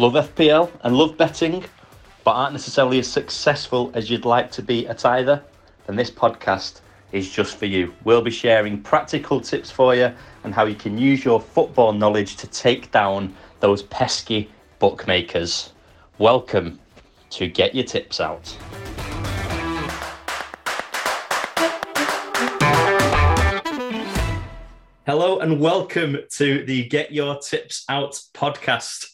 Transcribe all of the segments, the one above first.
Love FPL and love betting, but aren't necessarily as successful as you'd like to be at either? Then this podcast is just for you. We'll be sharing practical tips for you and how you can use your football knowledge to take down those pesky bookmakers. Welcome to Get Your Tips Out. Hello and welcome to the Get Your Tips Out podcast.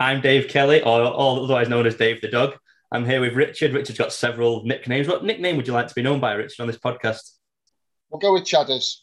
I'm Dave Kelly, or otherwise known as Dave the Dog. I'm here with Richard. Richard's got several nicknames. What nickname would you like to be known by, Richard, on this podcast? We'll go with Chadders.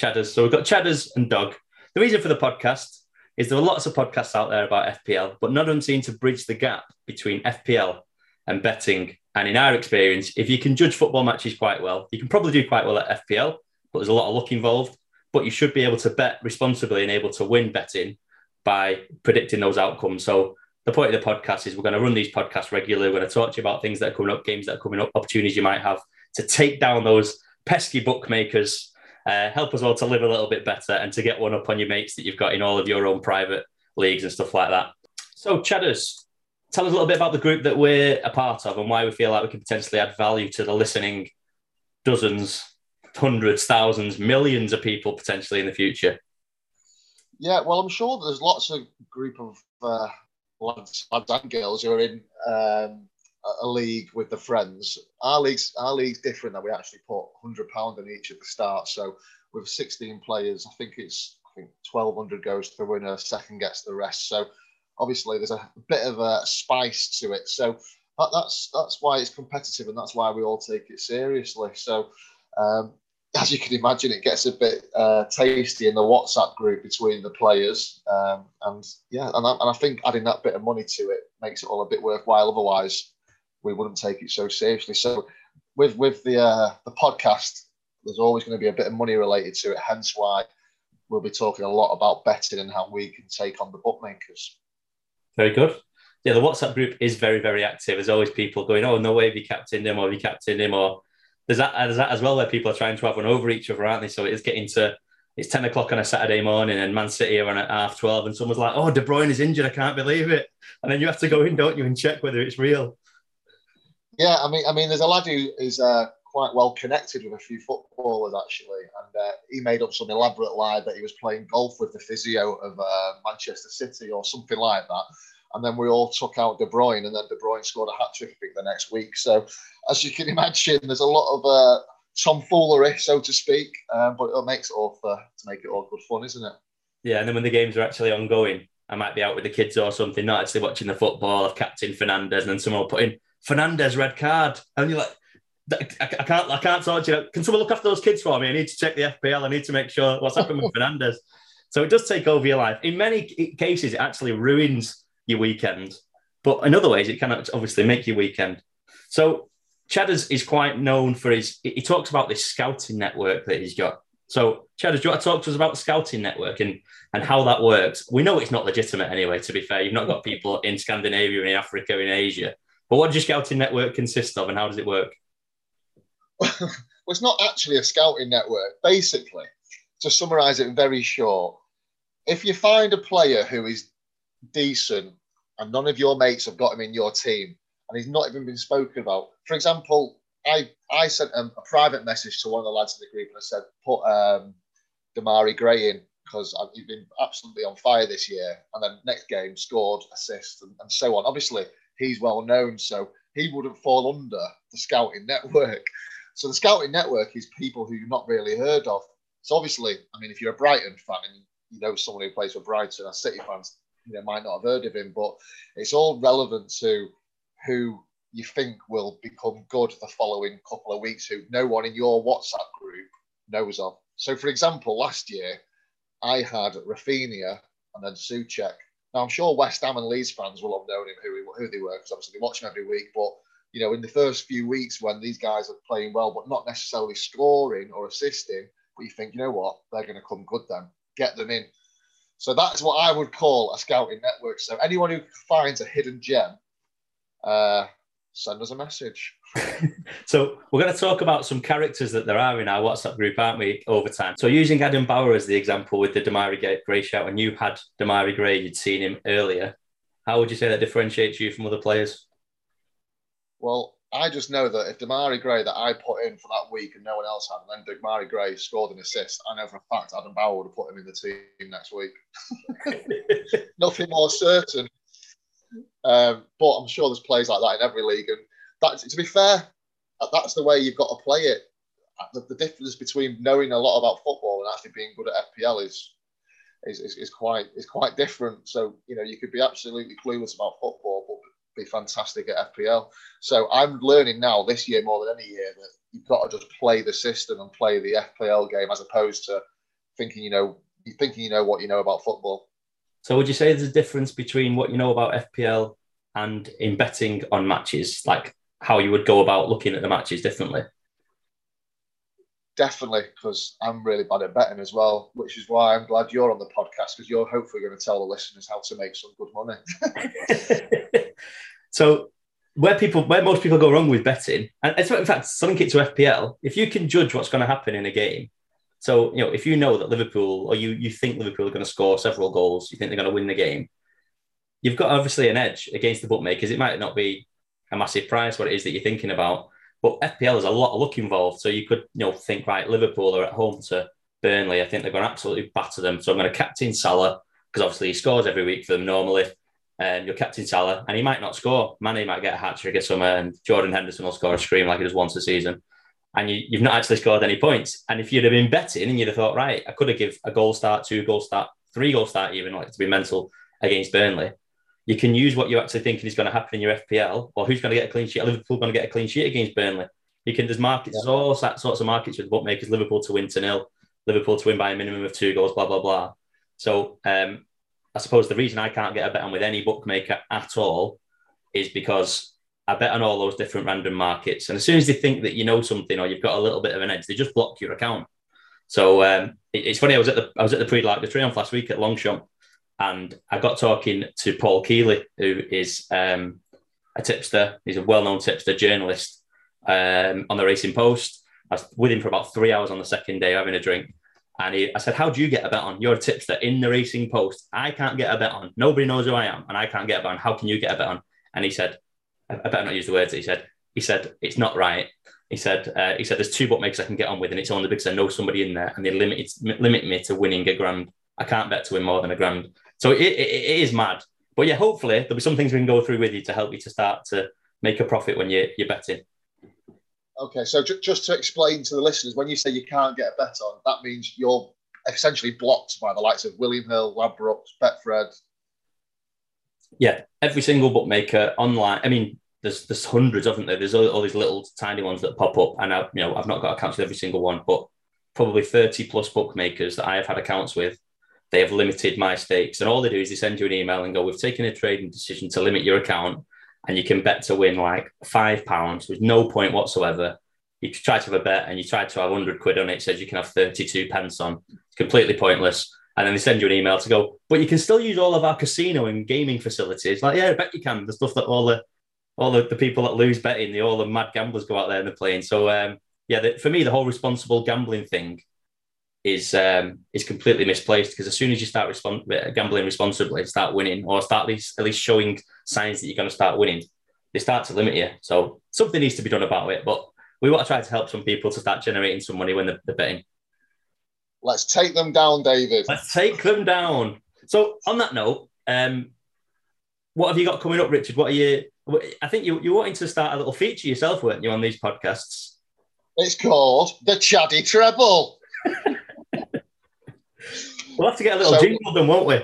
Chadders. So we've got Chadders and Dog. The reason for the podcast is there are lots of podcasts out there about FPL, but none of them seem to bridge the gap between FPL and betting. And in our experience, if you can judge football matches quite well, you can probably do quite well at FPL, but there's a lot of luck involved. But you should be able to bet responsibly and able to win betting by predicting those outcomes. So the point of the podcast is we're going to run these podcasts regularly. We're going to talk to you about things that are coming up, games that are coming up, opportunities you might have to take down those pesky bookmakers. Uh, help us all to live a little bit better and to get one up on your mates that you've got in all of your own private leagues and stuff like that. So, Chadders, tell us a little bit about the group that we're a part of and why we feel like we can potentially add value to the listening dozens, hundreds, thousands, millions of people potentially in the future. Yeah, well, I'm sure there's lots of group of uh, lads, lads and girls who are in um, a league with the friends. Our league's our league's different. That we actually put hundred pound in each at the start. So with 16 players, I think it's I think 1200 goes to the winner. Second gets the rest. So obviously there's a bit of a spice to it. So that, that's that's why it's competitive, and that's why we all take it seriously. So. Um, as you can imagine, it gets a bit uh, tasty in the WhatsApp group between the players, um, and yeah, and I, and I think adding that bit of money to it makes it all a bit worthwhile. Otherwise, we wouldn't take it so seriously. So, with with the uh, the podcast, there's always going to be a bit of money related to it. Hence, why we'll be talking a lot about betting and how we can take on the bookmakers. Very good. Yeah, the WhatsApp group is very very active. There's always people going, "Oh, no way, have you captained him, or have you captained him, or." There's that, there's that as well where people are trying to have one over each other, aren't they? So it is getting to it's 10 o'clock on a Saturday morning and Man City are on at half 12 and someone's like, oh, De Bruyne is injured. I can't believe it. And then you have to go in, don't you, and check whether it's real. Yeah, I mean, I mean, there's a lad who is uh, quite well connected with a few footballers actually, and uh, he made up some elaborate lie that he was playing golf with the physio of uh, Manchester City or something like that and then we all took out De Bruyne, and then De Bruyne scored a hat trick, I think, the next week. So, as you can imagine, there's a lot of uh, tomfoolery, so to speak, um, but it makes it all for, to make it all good fun, isn't it? Yeah, and then when the games are actually ongoing, I might be out with the kids or something, not actually watching the football. I've Captain Fernandes, and then someone will put in Fernandes red card, and you're like. I, can't. I can't talk to you. Can someone look after those kids for me? I need to check the FPL. I need to make sure what's happened with Fernandes. So it does take over your life. In many cases, it actually ruins your weekend. But in other ways, it can obviously make your weekend. So Chadders is quite known for his. He talks about this scouting network that he's got. So Chadders, do you want to talk to us about the scouting network and and how that works? We know it's not legitimate anyway. To be fair, you've not got people in Scandinavia, in Africa, in Asia. But what does your scouting network consist of, and how does it work? well, it's not actually a scouting network. Basically, to summarise it very short, if you find a player who is decent and none of your mates have got him in your team and he's not even been spoken about. For example, I I sent a, a private message to one of the lads in the group and I said, put um, Demarai Gray in because he's been absolutely on fire this year. And then next game scored, assist, and, and so on. Obviously, he's well known, so he wouldn't fall under the scouting network. So the scouting network is people who you've not really heard of. So obviously, I mean, if you're a Brighton fan and you know someone who plays for Brighton, as City fans, you might not have heard of him, but it's all relevant to who you think will become good the following couple of weeks, who no one in your WhatsApp group knows of. So, for example, last year I had Raphinha and then Soucek. Now, I'm sure West Ham and Leeds fans will have known him who, who they were because obviously they watch him every week. But you know, in the first few weeks when these guys are playing well, but not necessarily scoring or assisting, but you think, you know what, they're going to come good then. Get them in. So that's what I would call a scouting network. So anyone who finds a hidden gem, uh, send us a message. so we're going to talk about some characters that there are in our WhatsApp group, aren't we, over time? So using Adam Bauer as the example with the Demarai Gray shout, and you had Demarai Gray, you'd seen him earlier. How would you say that differentiates you from other players? Well, I just know that if Demarai Gray that I put in for that week and no one else had, and then Demarai Gray scored an assist, I know for a fact Adam Bauer would have put him in the team next week. Nothing more certain. Um, but I'm sure there's plays like that in every league, and that's to be fair, that's the way you've got to play it. The, the difference between knowing a lot about football and actually being good at FPL is is, is, is quite is quite different. So you know you could be absolutely clueless about football, be fantastic at FPL. So I'm learning now this year more than any year that you've got to just play the system and play the FPL game as opposed to thinking you know thinking you know what you know about football. So would you say there's a difference between what you know about FPL and in betting on matches, like how you would go about looking at the matches differently? Definitely, because I'm really bad at betting as well, which is why I'm glad you're on the podcast because you're hopefully going to tell the listeners how to make some good money. so, where people, where most people go wrong with betting, and in fact, something it to FPL, if you can judge what's going to happen in a game, so you know if you know that Liverpool or you you think Liverpool are going to score several goals, you think they're going to win the game, you've got obviously an edge against the bookmakers. It might not be a massive price what it is that you're thinking about, but FPL has a lot of luck involved. So you could you know think right, Liverpool are at home to Burnley. I think they're going to absolutely batter them. So I'm going to captain Salah because obviously he scores every week for them normally. And you're captain Salah, and he might not score. Mane might get a hat trick or something, and Jordan Henderson will score a scream like he does once a season and you, have not actually scored any points. And if you'd have been betting and you'd have thought, right, I could have give a goal start, two goal start, three goal start, even like to be mental against Burnley, you can use what you're actually thinking is going to happen in your FPL, or who's going to get a clean sheet. Are Liverpool going to get a clean sheet against Burnley? You can there's markets, there's all sorts of markets with bookmakers. Liverpool to win to nil, Liverpool to win by a minimum of two goals, blah blah blah. So um, I suppose the reason I can't get a bet on with any bookmaker at all is because I bet on all those different random markets. And as soon as they think that you know something or you've got a little bit of an edge, they just block your account. So um, it, it's funny. I was at the I was at the pre like the triumph last week at Longchamp, and I got talking to Paul Kealy, who is um, a tipster. He's a well-known tipster journalist um, on the Racing Post. I was with him for about three hours on the second day having a drink. And he, I said, How do you get a bet on? You're a tipster in the Racing Post. I can't get a bet on. Nobody knows who I am, and I can't get a bet on. How can you get a bet on? And he said, I, better not use the words he said. He said it's not right. He said uh, he said there's two bookmakers I can get on with, and it's only because I know somebody in there, and they limit limit me to winning a grand. I can't bet to win more than a grand. So it, it, it is mad. But yeah, hopefully there'll be some things we can go through with you to help you to start to make a profit when you you're betting. Okay, so ju- just to explain to the listeners, when you say you can't get a bet on, that means you're essentially blocked by the likes of William Hill, Ladbrokes, Betfred, yeah, every single bookmaker online. I mean, there's there's hundreds, haven't there? There's all, all, these little tiny ones that pop up, and I, you know, I've not got accounts with every single one, but probably 30 plus bookmakers that I have had accounts with. They have limited my stakes, and all they do is they send you an email and go, "We've taken a trading decision to limit your account, and you can bet to win like five pounds with no point whatsoever." You try to have a bet, and you try to have 100 quid on it. it says you can have 32 pence on. It's completely pointless and then they send you an email to go, but you can still use all of our casino and gaming facilities. Like, yeah, I bet you can. The stuff that all the all the, the people that lose betting, the all the mad gamblers go out there and they're playing. So um, yeah, the, for me, the whole responsible gambling thing is um, is completely misplaced because as soon as you start respon- gambling responsibly, start winning, or start at least at least showing signs that you're going to start winning, they start to limit you. So something needs to be done about it. But we want to try to help some people to start generating some money when they're, they're betting. Let's take them down, David. Let's take them down. So, on that note, um, what have you got coming up, Richard? What are you? I think you you wanting to start a little feature yourself, weren't you, on these podcasts? It's called the Chaddy Treble. we'll have to get a little so, jingle done, won't we?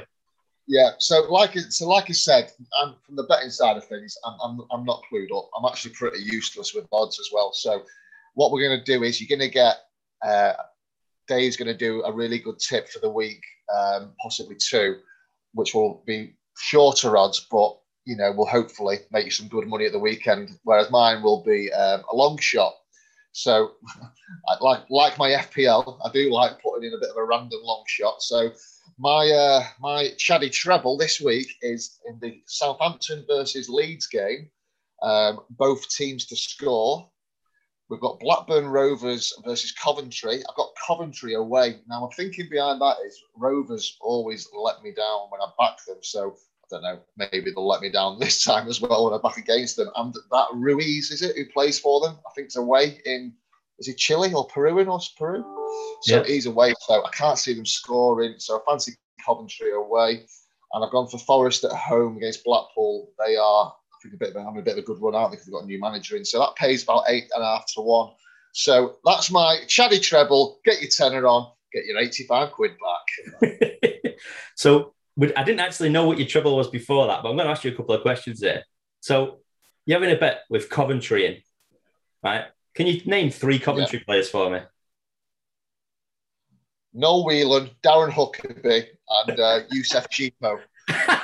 Yeah. So, like so, like I said, I'm from the betting side of things. I'm, I'm, I'm not clued up. I'm actually pretty useless with odds as well. So, what we're going to do is you're going to get uh, Dave's going to do a really good tip for the week, um, possibly two, which will be shorter odds, but you know will hopefully make you some good money at the weekend. Whereas mine will be um, a long shot. So, like like my FPL, I do like putting in a bit of a random long shot. So, my uh, my Chaddy treble this week is in the Southampton versus Leeds game. Um, both teams to score. We've got Blackburn Rovers versus Coventry. I've got Coventry away. Now, I'm thinking behind that is Rovers always let me down when I back them. So I don't know, maybe they'll let me down this time as well when I'm back against them. And that Ruiz, is it, who plays for them? I think it's away in, is it Chile or Peruvian or Peru? So yeah. he's away, so I can't see them scoring. So I fancy Coventry away. And I've gone for Forest at home against Blackpool. They are, I think, a bit of a, having a bit of a good run out because they've got a new manager in. So that pays about eight and a half to one. So that's my Chaddy treble. Get your tenner on, get your 85 quid back. so I didn't actually know what your treble was before that, but I'm going to ask you a couple of questions there. So you're having a bet with Coventry in, right? Can you name three Coventry yeah. players for me? Noel Whelan, Darren Huckerby, and uh, Youssef Chippo.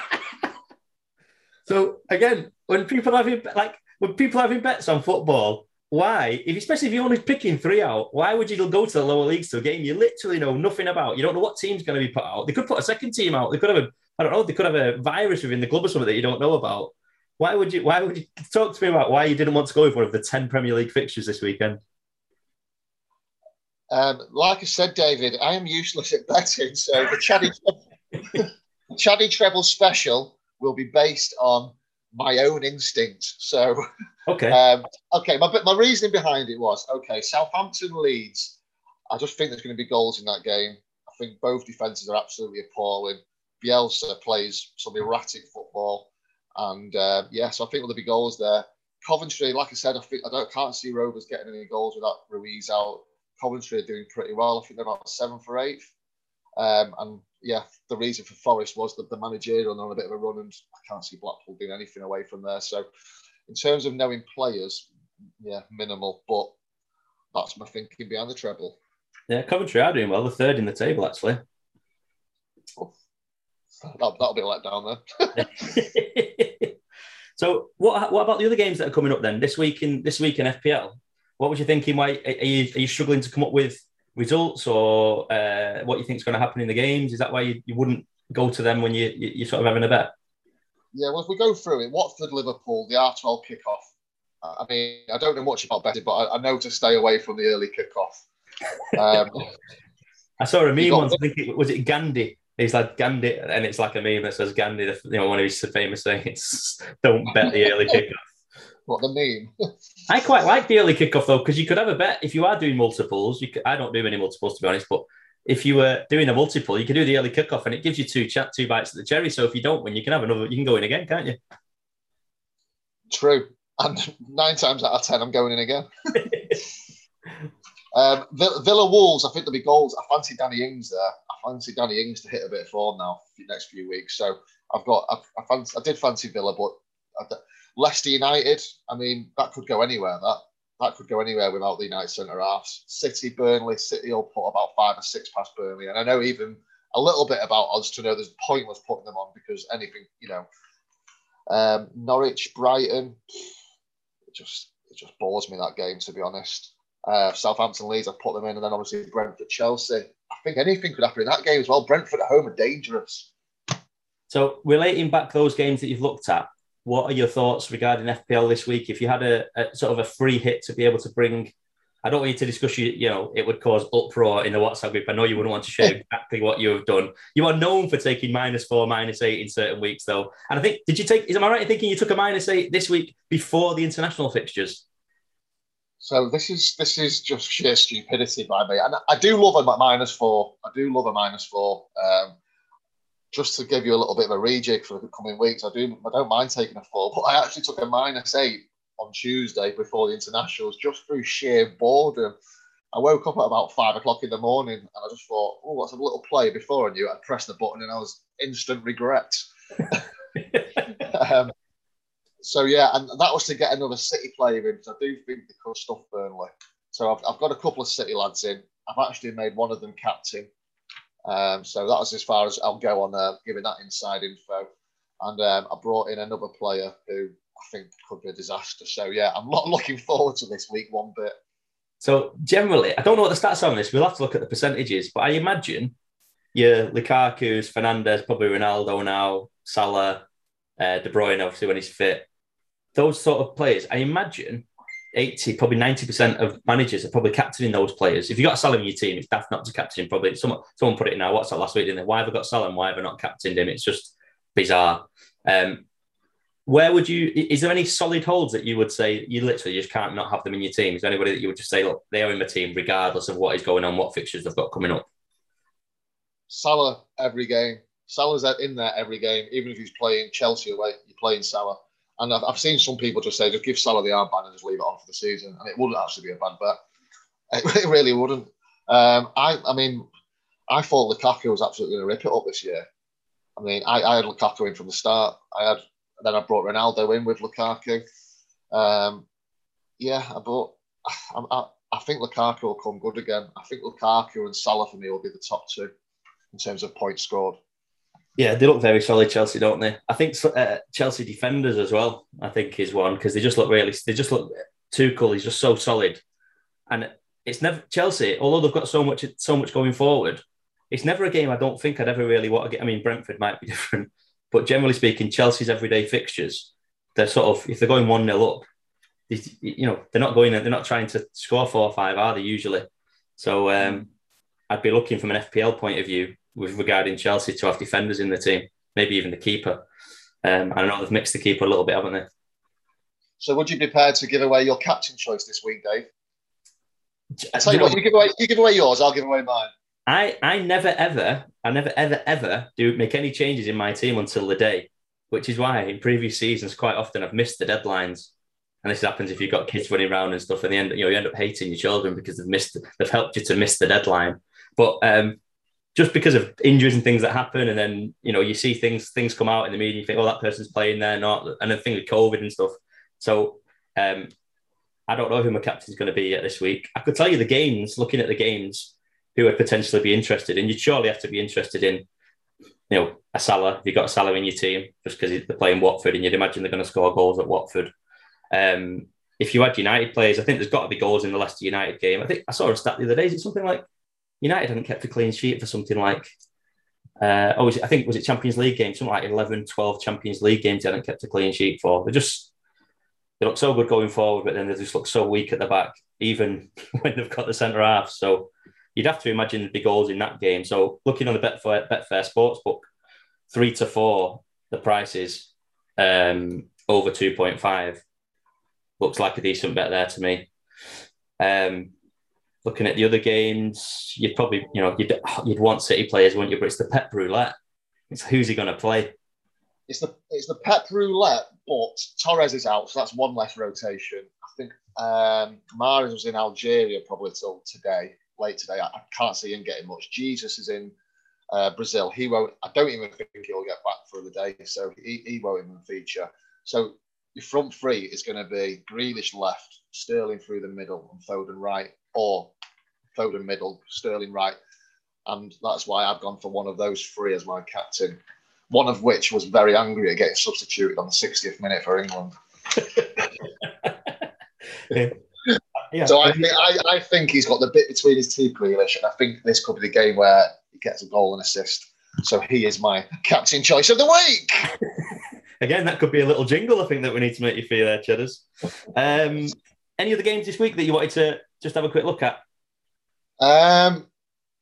so again, when people are having like when people having bets on football, why, if especially if you're only picking three out, why would you go to the lower leagues to a game you literally know nothing about? You don't know what team's going to be put out. They could put a second team out. They could have a, I don't know, they could have a virus within the club or something that you don't know about. Why would you? Why would you talk to me about why you didn't want to go with one of the ten Premier League fixtures this weekend? Um, like I said, David, I am useless at betting. So the Chaddy, Chaddy Treble special will be based on my own instinct. So, okay, um, okay. My my reasoning behind it was okay. Southampton Leeds. I just think there's going to be goals in that game. I think both defenses are absolutely appalling. Bielsa plays some erratic football, and uh, yeah, so I think there'll be goals there. Coventry, like I said, I think I don't can't see Rovers getting any goals without Ruiz out. Coventry are doing pretty well. I think they're about seventh or eighth. Um, and yeah, the reason for Forest was that the managerial on a bit of a run, and I can't see Blackpool doing anything away from there. So, in terms of knowing players, yeah, minimal, but that's my thinking behind the treble. Yeah, Coventry are doing well. The third in the table, actually. Oh, that'll, that'll be let down then. so, what what about the other games that are coming up then this week in this week in FPL? What was you thinking? Why are you, are you struggling to come up with results or uh, what you think is going to happen in the games? Is that why you, you wouldn't go to them when you, you are sort of having a bet? Yeah, well, if we go through it, Watford, Liverpool, the R12 kickoff. I mean, I don't know much about betting, but I, I know to stay away from the early kickoff. Um, I saw a meme once. I think it was it Gandhi. He's like Gandhi, and it's like a meme that says Gandhi. You know, one of his famous sayings: "Don't bet the early kickoff." what the meme? I quite like the early kickoff though, because you could have a bet if you are doing multiples. You could, I don't do any multiples to be honest, but if you were doing a multiple, you could do the early kickoff, and it gives you two chat, two bites of the cherry. So if you don't win, you can have another. You can go in again, can't you? True, and nine times out of ten, I'm going in again. Um, Villa Wolves, I think there'll be goals. I fancy Danny Ings there. I fancy Danny Ings to hit a bit of form now the next few weeks. So I've got. I, I, fancy, I did fancy Villa, but. I, Leicester United, I mean, that could go anywhere. That that could go anywhere without the United centre halves. City, Burnley, City will put about five or six past Burnley, and I know even a little bit about us to know there's pointless putting them on because anything, you know, um, Norwich, Brighton, it just it just bores me that game to be honest. Uh, Southampton, Leeds, I've put them in, and then obviously Brentford, Chelsea. I think anything could happen in that game as well. Brentford at home are dangerous. So relating back those games that you've looked at, what are your thoughts regarding FPL this week? If you had a, a, sort of a free hit to be able to bring, I don't want you to discuss you, you know, it would cause uproar in the WhatsApp group. I know you wouldn't want to share exactly what you have done. You are known for taking minus four, minus eight in certain weeks, though. And I think, did you take, is am I right in thinking you took a minus eight this week before the international fixtures? So this is this is just sheer stupidity by me, and I do love a minus four. I do love a minus four. Um, just to give you a little bit of a rejig for the coming weeks, I do I don't mind taking a fall, but I actually took a minus eight on Tuesday before the internationals just through sheer boredom. I woke up at about five o'clock in the morning and I just thought, oh, what's a little play before I knew I'd pressed the button and I was instant regret. um, so yeah, and that was to get another City player in because I do think they could stuff Burnley. So I've, I've got a couple of City lads in. I've actually made one of them captain um, so that was as far as I'll go on uh, giving that inside info. And um, I brought in another player who I think could be a disaster. So yeah, I'm not looking forward to this week one bit. So generally, I don't know what the stats are on this. We'll have to look at the percentages, but I imagine your Lukaku's, Fernandes, probably Ronaldo now, Salah, uh, De Bruyne, obviously when he's fit. Those sort of players, I imagine 80, probably 90% of managers are probably captaining those players. If you've got Salah in your team, it's daft not to captain. Probably someone someone put it in now. What's that last week? In there? Why have I got Salah? Why have I not captained him? It's just bizarre. Um, where would you? Is there any solid holds that you would say you literally just can't not have them in your team? Is there anybody that you would just say, look, they are in my team regardless of what is going on, what fixtures they've got coming up? Salah every game. Salah's in there every game, even if he's playing Chelsea away. You're playing Salah, and I've, I've seen some people just say, just give Salah the armband and just leave it on for the season, and it wouldn't actually be a bad bet. It really wouldn't. Um, I, I mean, I thought Lukaku was absolutely going to rip it up this year. I mean, I, I had Lukaku in from the start. I had then I brought Ronaldo in with Lukaku. Um, yeah, but I, I, I think Lukaku will come good again. I think Lukaku and Salah for me will be the top two in terms of points scored. Yeah, they look very solid, Chelsea, don't they? I think uh, Chelsea defenders as well. I think is one because they just look really. They just look. Tuchel He's just so solid, and it's never Chelsea. Although they've got so much, so much going forward, it's never a game I don't think I'd ever really want to get. I mean, Brentford might be different, but generally speaking, Chelsea's everyday fixtures, they're sort of if they're going one 0 up, you know, they're not going. They're not trying to score four or five, are they? Usually, so um, I'd be looking from an FPL point of view with regarding Chelsea to have defenders in the team, maybe even the keeper. Um, I know they've mixed the keeper a little bit, haven't they? So, would you be prepared to give away your captain choice this week, Dave? I tell you, you what, know, you give away you give away yours, I'll give away mine. I I never ever I never ever ever do make any changes in my team until the day, which is why in previous seasons quite often I've missed the deadlines. And this happens if you've got kids running around and stuff, and the end you know you end up hating your children because they've missed they've helped you to miss the deadline. But um, just because of injuries and things that happen, and then you know you see things things come out in the media, you think, oh that person's playing there, not, and the thing with COVID and stuff. So um, I don't know who my captain's going to be yet this week. I could tell you the games, looking at the games, who would potentially be interested, and you'd surely have to be interested in, you know, a Salah. If you've got a Salah in your team, just because they're playing Watford, and you'd imagine they're going to score goals at Watford. Um, if you had United players, I think there's got to be goals in the Leicester United game. I think I saw a stat the other day. Is it something like United hadn't kept a clean sheet for something like, uh, oh, I think was it Champions League games, something like 11, 12 Champions League games they hadn't kept a clean sheet for. They just they look so good going forward, but then they just look so weak at the back, even when they've got the centre half. So you'd have to imagine there'd be goals in that game. So looking on the Betfair, Betfair Sportsbook, three to four, the prices um, over 2.5 looks like a decent bet there to me. Um, looking at the other games, you'd probably, you know, you'd, you'd want City players, wouldn't you? But it's the Pep roulette. It's who's he going to play? It's the it's the Pep roulette, but Torres is out, so that's one less rotation. I think um, Mahrez was in Algeria probably till today, late today. I, I can't see him getting much. Jesus is in uh, Brazil. He won't. I don't even think he'll get back for the day, so he, he won't even feature. So your front three is going to be Grealish left, Sterling through the middle, and Foden right, or Foden middle, Sterling right. And that's why I've gone for one of those three as my captain. One of which was very angry at getting substituted on the 60th minute for England. yeah. Yeah. So I, I, I, think he's got the bit between his teeth, Grealish, and I think this could be the game where he gets a goal and assist. So he is my captain choice of the week. Again, that could be a little jingle. I think that we need to make you feel there, Chadders. Um, any other games this week that you wanted to just have a quick look at? Um,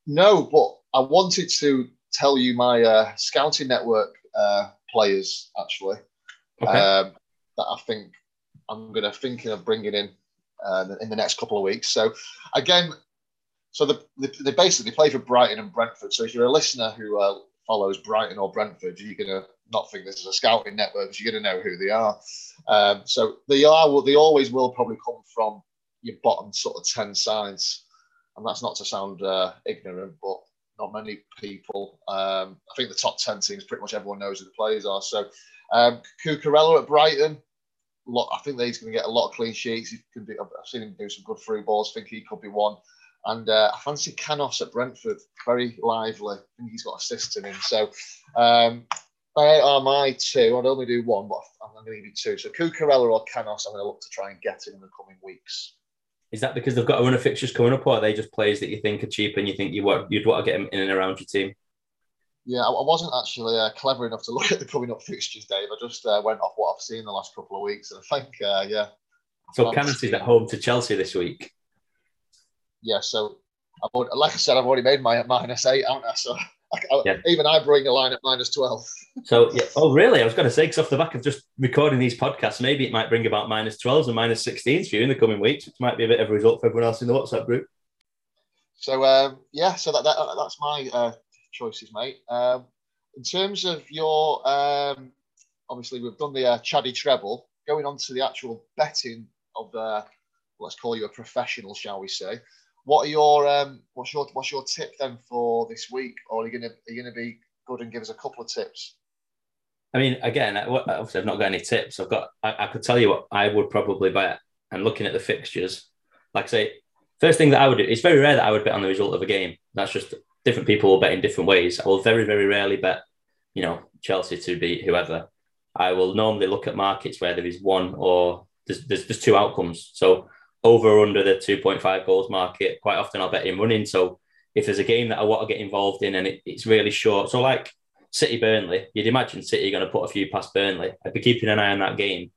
no, but I wanted to tell you my uh, scouting network uh, players actually okay. um, that I think I'm going to thinking of bringing in uh, in the next couple of weeks. So again, so the, the, they basically play for Brighton and Brentford. So if you're a listener who uh, follows Brighton or Brentford, you're going to not think this is a scouting network you're going to know who they are. Um, so they are, they always will probably come from your bottom sort of 10 sides and that's not to sound uh, ignorant, but not many people. Um, I think the top 10 teams, pretty much everyone knows who the players are. So, um, Cucurella at Brighton, lot, I think that he's going to get a lot of clean sheets. He can do, I've seen him do some good through balls. I think he could be one. And uh, I fancy Canos at Brentford, very lively. I think he's got assists in him. So, um, they are my two. I'd only do one, but I'm going to give you two. So, Cucurella or Canos, I'm going to look to try and get in, in the coming weeks. Is that because they've got a run of fixtures coming up, or are they just players that you think are cheap and you think you want, you'd want to get them in and around your team? Yeah, I wasn't actually uh, clever enough to look at the coming up fixtures, Dave. I just uh, went off what I've seen the last couple of weeks, and I think, uh, yeah. So Canos is at home to Chelsea this week. Yeah, so I've already, like I said, I've already made my minus eight, haven't I? So yeah. Even I bring a line at minus 12. So, yeah. Oh, really? I was going to say, because off the back of just recording these podcasts, maybe it might bring about minus 12s and minus 16s for you in the coming weeks, which might be a bit of a result for everyone else in the WhatsApp group. So, um, yeah, so that, that that's my uh, choices, mate. Um, in terms of your, um, obviously, we've done the uh, Chaddy treble. Going on to the actual betting of the, let's call you a professional, shall we say? What are your um, what's your what's your tip then for this week? Or are you gonna are you gonna be good and give us a couple of tips? I mean, again, obviously, I've not got any tips. I've got I, I could tell you what I would probably bet. And looking at the fixtures, like I say, first thing that I would do. It's very rare that I would bet on the result of a game. That's just different people will bet in different ways. I will very very rarely bet, you know, Chelsea to beat whoever. I will normally look at markets where there is one or there's, there's, there's two outcomes. So over or under the 2.5 goals market. Quite often I'll bet in running. So if there's a game that I want to get involved in and it, it's really short, so like City Burnley, you'd imagine City going to put a few past Burnley. I'd be keeping an eye on that game,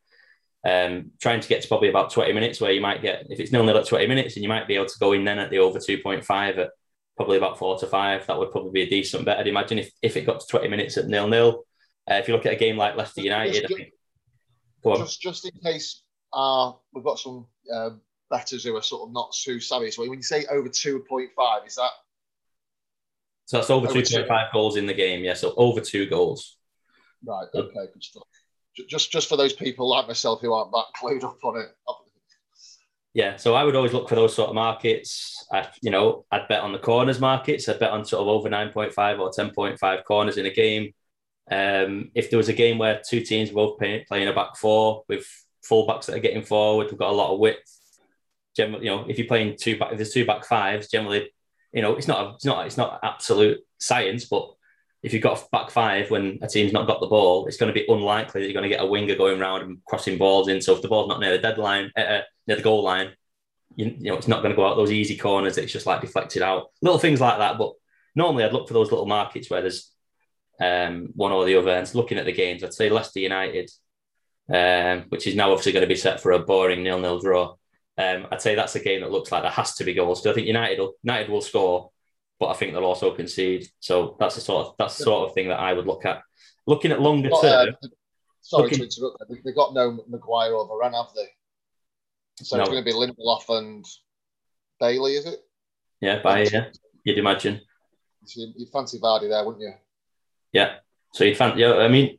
um, trying to get to probably about 20 minutes where you might get, if it's nil nil at 20 minutes, and you might be able to go in then at the over 2.5 at probably about four to five. That would probably be a decent bet. I'd imagine if, if it got to 20 minutes at nil nil. Uh, if you look at a game like Leicester United, just, think. Just, just in case uh, we've got some um, betters who are sort of not too savvy. So when you say over 2.5, is that? So that's over, over 2.5 goals in the game. Yeah, so over two goals. Right. Okay. Good stuff. Just, just for those people like myself who aren't that clued up on it. Yeah, so I would always look for those sort of markets. I, you know, I'd bet on the corners markets. I'd bet on sort of over 9.5 or 10.5 corners in a game. Um, if there was a game where two teams were both playing, playing a back four with fullbacks that are getting forward, we've got a lot of width generally, you know, if you're playing two back, if there's two back fives, generally, you know, it's not a, it's not it's not absolute science, but if you've got a back five when a team's not got the ball, it's going to be unlikely that you're going to get a winger going around and crossing balls in. So if the ball's not near the deadline, uh, uh, near the goal line, you, you know, it's not going to go out those easy corners. It's just like deflected out, little things like that. But normally, I'd look for those little markets where there's um, one or the other. And looking at the games, I'd say Leicester United, um, which is now obviously going to be set for a boring nil-nil draw. Um, I'd say that's a game that looks like there has to be goals. Because I think United will, United will score, but I think they'll also concede. So that's the sort of that's the sort of thing that I would look at. Looking at longer got, term. Uh, sorry looking, to interrupt. They've got no Maguire or Varane, have they? So no. it's going to be Lindelof and Bailly, is it? Yeah, by yeah, you'd imagine. You'd fancy Vardy there, wouldn't you? Yeah. So you'd fancy. Yeah, I mean,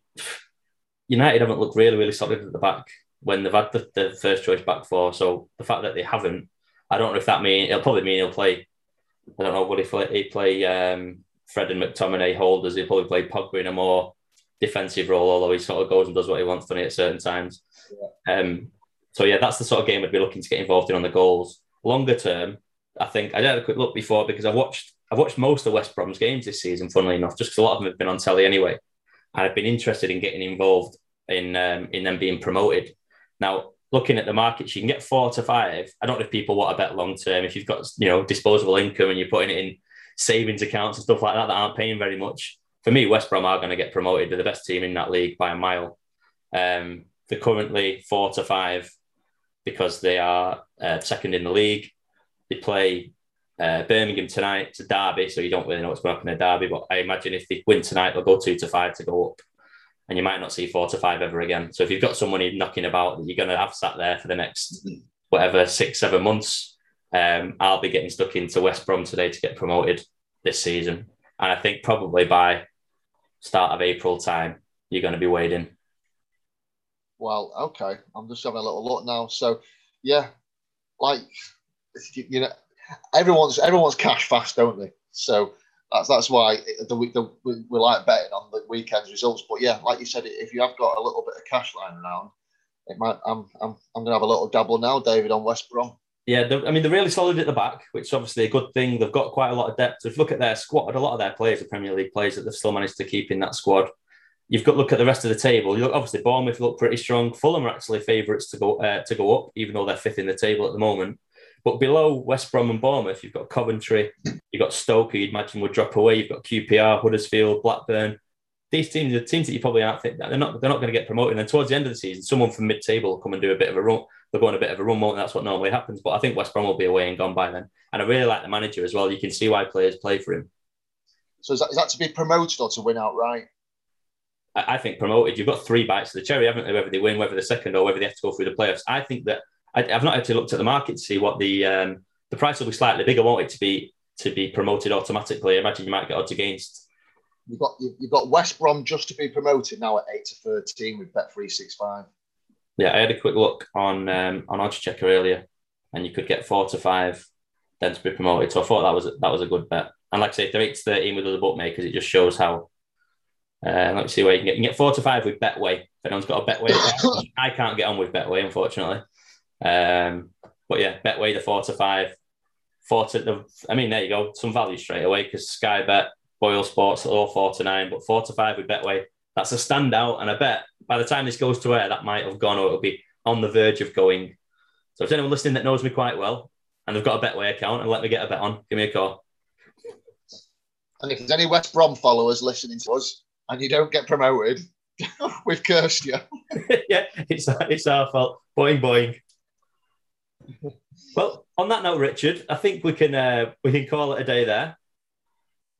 United haven't looked really, really solid at the back when they've had the, the first choice back four. So the fact that they haven't, I don't know if that mean it'll probably mean he'll play. I don't know. Will he play? He play um, Fred and McTominay holders. He'll probably play Pogba in a more defensive role, although he sort of goes and does what he wants, it at certain times. Yeah. Um, so yeah, that's the sort of game I'd be looking to get involved in on the goals. Longer term, I think I had a quick look before because I've watched I've watched most of West Brom's games this season. Funnily enough, just because a lot of them have been on telly anyway, and I've been interested in getting involved in um, in them being promoted. Now, looking at the markets, you can get four to five. I don't know if people want to bet long term. If you've got you know disposable income and you're putting it in savings accounts and stuff like that that aren't paying very much. For me, West Brom are going to get promoted. They're the best team in that league by a mile. Um, they're currently four to five because they are uh, second in the league. They play uh, Birmingham tonight. It's a derby, so you don't really know what's going to happen in a derby. But I imagine if they win tonight, they'll go two to five to go up and you might not see four to five ever again. So if you've got someone knocking about that you're going to have sat there for the next whatever six, seven months, um, I'll be getting stuck into West Brom today to get promoted this season. And I think probably by start of April time, you're going to be waiting. Well, okay. I'm just having a little look now. So, yeah, like you know, everyone's everyone's cash fast, don't they? So that's that's why the, the, we, we like betting on the weekend's results. But yeah, like you said, if you have got a little bit of cash lying around, it might. I'm I'm I'm gonna have a little dabble now, David, on West Brom. Yeah, I mean they're really solid at the back, which is obviously a good thing. They've got quite a lot of depth. If you look at their squad, a lot of their players are Premier League players that they've still managed to keep in that squad. You've got look at the rest of the table. You look obviously Bournemouth look pretty strong. Fulham are actually favourites to go uh, to go up, even though they're fifth in the table at the moment. But below West Brom and Bournemouth, you've got Coventry, you've got Stoke, you'd imagine would drop away. You've got QPR, Huddersfield, Blackburn. These teams are teams that you probably aren't think they're not they're not going to get promoted. And then towards the end of the season, someone from mid-table will come and do a bit of a run. They'll go on a bit of a run, and that's what normally happens. But I think West Brom will be away and gone by then. And I really like the manager as well. You can see why players play for him. So is that, is that to be promoted or to win outright? I, I think promoted. You've got three bites of the cherry, haven't they? Whether they win, whether they're second, or whether they have to go through the playoffs. I think that I, have not actually looked at the market to see what the um, the price will be slightly bigger, won't it, to be to be promoted automatically? I imagine you might get odds against. You've got you've got West Brom just to be promoted now at eight to thirteen with Bet three six five. Yeah, I had a quick look on um, on Oddschecker earlier, and you could get four to five then to be promoted. So I thought that was that was a good bet. And like I say, if they're eight to thirteen with other bookmakers, it just shows how. Uh, let's see where you can get. You can get four to five with Betway. If anyone's got a Betway, I can't get on with Betway, unfortunately. Um, but yeah, Betway the four to five, four to the. I mean, there you go, some value straight away because Sky Bet, Boyle Sports, all four to nine, but four to five with Betway. That's a standout, and I bet by the time this goes to air, that might have gone or it'll be on the verge of going. So if anyone listening that knows me quite well and they've got a Betway account and let me get a bet on, give me a call. And if there's any West Brom followers listening to us and you don't get promoted, we've cursed you. yeah, it's it's our fault. Boing boing. Well, on that note, Richard, I think we can uh, we can call it a day there.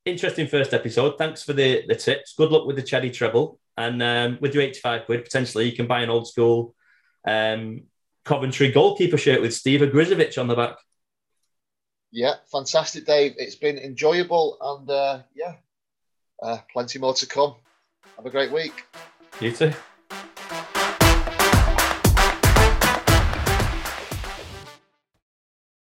Interesting first episode. Thanks for the the tips. Good luck with the Chaddy treble. And um, with your 85 quid, potentially you can buy an old school um, Coventry goalkeeper shirt with Steve Ogrizovic on the back. Yeah, fantastic, Dave. It's been enjoyable and uh, yeah, uh, plenty more to come. Have a great week. You too.